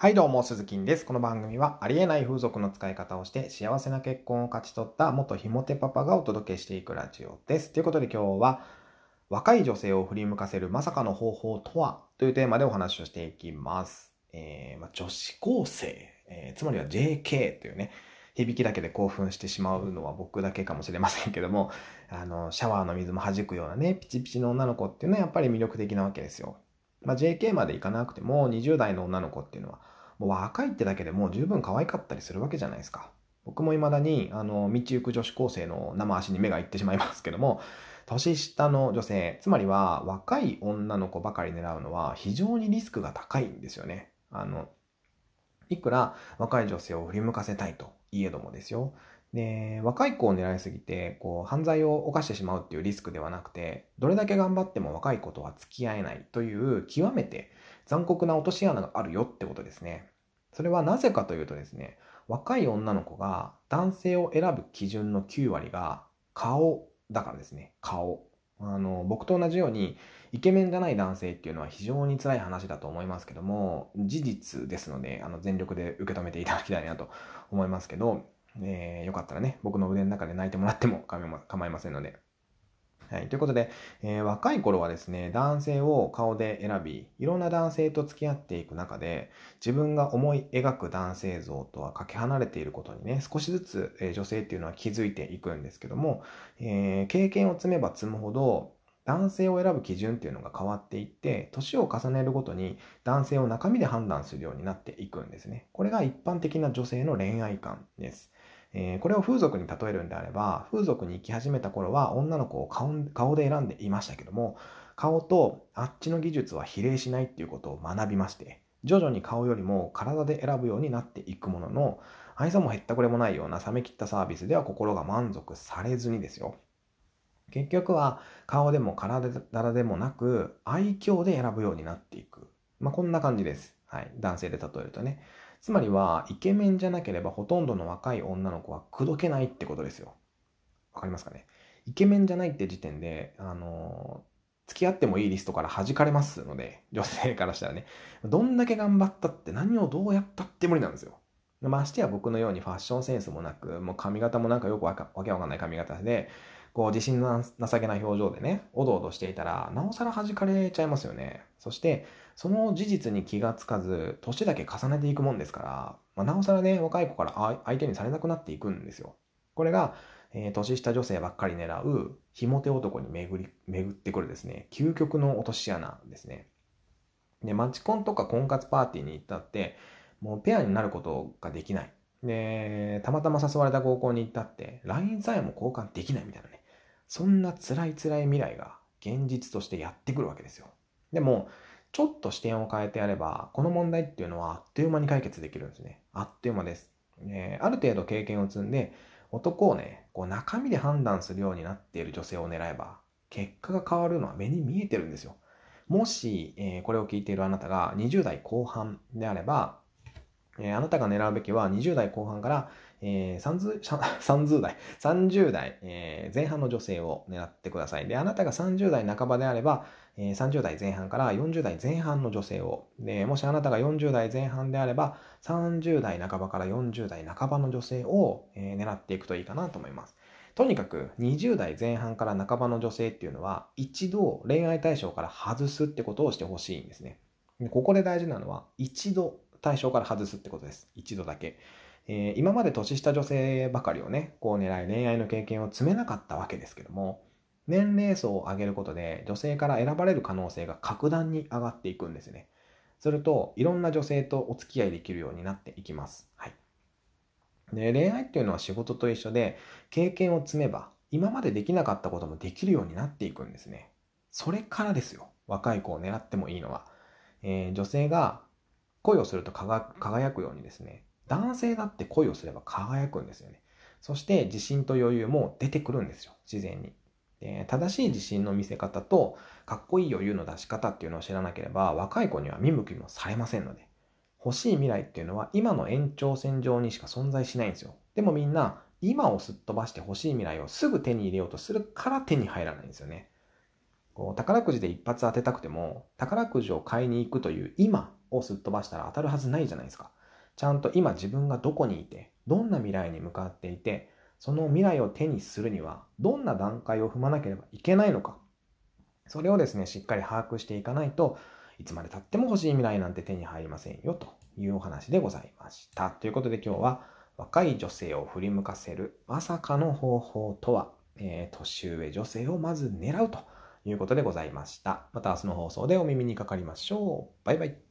はいどうも、鈴木です。この番組はありえない風俗の使い方をして幸せな結婚を勝ち取った元ひもてパパがお届けしていくラジオです。ということで今日は若い女性を振り向かせるまさかの方法とは？というテーマでお話をしていきます。えーまあ、女子高生、えー、つまりは JK というね、響きだけで興奮してしまうのは僕だけかもしれませんけども、あの、シャワーの水も弾くようなね、ピチピチの女の子っていうのはやっぱり魅力的なわけですよ。まあ、JK までいかなくても20代の女の子っていうのはもう若いってだけでもう十分可愛かったりするわけじゃないですか。僕も未だにあの道行く女子高生の生足に目がいってしまいますけども年下の女性つまりは若い女の子ばかり狙うのは非常にリスクが高いんですよね。あのいくら若い女性を振り向かせたいといえどもですよ。で若い子を狙いすぎてこう犯罪を犯してしまうっていうリスクではなくてどれだけ頑張っても若い子とは付き合えないという極めて残酷な落とし穴があるよってことですね。それはなぜかというとですね、若い女の子が男性を選ぶ基準の9割が顔だからですね。顔。あの、僕と同じようにイケメンじゃない男性っていうのは非常に辛い話だと思いますけども、事実ですので、あの全力で受け止めていただきたいなと思いますけど、えー、よかったらね、僕の腕の中で泣いてもらっても 構いませんので、はい。ということで、えー、若い頃はですね、男性を顔で選び、いろんな男性と付き合っていく中で、自分が思い描く男性像とはかけ離れていることにね、少しずつ、えー、女性っていうのは気づいていくんですけども、えー、経験を積めば積むほど、男性を選ぶ基準っていうのが変わっていって、年を重ねるごとに男性を中身で判断するようになっていくんですね。これが一般的な女性の恋愛観です。えー、これを風俗に例えるんであれば、風俗に行き始めた頃は女の子を顔顔で選んでいましたけども、顔とあっちの技術は比例しないっていうことを学びまして、徐々に顔よりも体で選ぶようになっていくものの、愛想も減ったこれもないような冷め切ったサービスでは心が満足されずにですよ。結局は顔でも体でもなく愛嬌で選ぶようになっていく。まあ、こんな感じです。はい。男性で例えるとね。つまりは、イケメンじゃなければほとんどの若い女の子は口説けないってことですよ。わかりますかね？イケメンじゃないって時点で、あの、付き合ってもいいリストから弾かれますので、女性からしたらね、どんだけ頑張ったって何をどうやったって無理なんですよ。ましてや僕のようにファッションセンスもなく、もう髪型もなんかよくわけわかんない髪型で、こう自信の情けない表情でね、おどおどしていたら、なおさら弾かれちゃいますよね。そして、その事実に気がつかず、年だけ重ねていくもんですから、まあ、なおさらね、若い子から相手にされなくなっていくんですよ。これが、えー、年下女性ばっかり狙う、ひも手男に巡り、巡ってくるですね、究極の落とし穴ですね。で、マチコンとか婚活パーティーに行ったって、もうペアになることができない。で、たまたま誘われた高校に行ったって、LINE さえも交換できないみたいなね。そんな辛い辛い未来が現実としてやってくるわけですよ。でも、ちょっと視点を変えてやれば、この問題っていうのはあっという間に解決できるんですね。あっという間です。えー、ある程度経験を積んで、男をね、こう中身で判断するようになっている女性を狙えば、結果が変わるのは目に見えてるんですよ。もし、えー、これを聞いているあなたが20代後半であれば、えー、あなたが狙うべきは20代後半から、えー、30, 30代、30代、えー、前半の女性を狙ってください。で、あなたが30代半ばであれば、えー、30代前半から40代前半の女性を。で、もしあなたが40代前半であれば、30代半ばから40代半ばの女性を、えー、狙っていくといいかなと思います。とにかく20代前半から半ばの女性っていうのは一度恋愛対象から外すってことをしてほしいんですね。でここで大事なのは一度対象から外すってことです。一度だけ。えー、今まで年下女性ばかりをね、こう狙い恋愛の経験を積めなかったわけですけども、年齢層を上げることで女性から選ばれる可能性が格段に上がっていくんですね。すると、いろんな女性とお付き合いできるようになっていきます。はい。で、恋愛っていうのは仕事と一緒で、経験を積めば、今までできなかったこともできるようになっていくんですね。それからですよ。若い子を狙ってもいいのは。えー、女性が恋をすると輝くようにですね、男性だって恋をすれば輝くんですよね。そして自信と余裕も出てくるんですよ、自然に。で正しい自信の見せ方と、かっこいい余裕の出し方っていうのを知らなければ、若い子には見向きもされませんので。欲しい未来っていうのは今の延長線上にしか存在しないんですよ。でもみんな、今をすっ飛ばして欲しい未来をすぐ手に入れようとするから手に入らないんですよね。こう宝くじで一発当てたくても、宝くじを買いに行くという今をすっ飛ばしたら当たるはずないじゃないですか。ちゃんと今自分がどこにいて、どんな未来に向かっていて、その未来を手にするには、どんな段階を踏まなければいけないのか。それをですね、しっかり把握していかないと、いつまで経っても欲しい未来なんて手に入りませんよというお話でございました。ということで今日は若い女性を振り向かせるまさかの方法とは、えー、年上女性をまず狙うということでございました。また明日の放送でお耳にかかりましょう。バイバイ。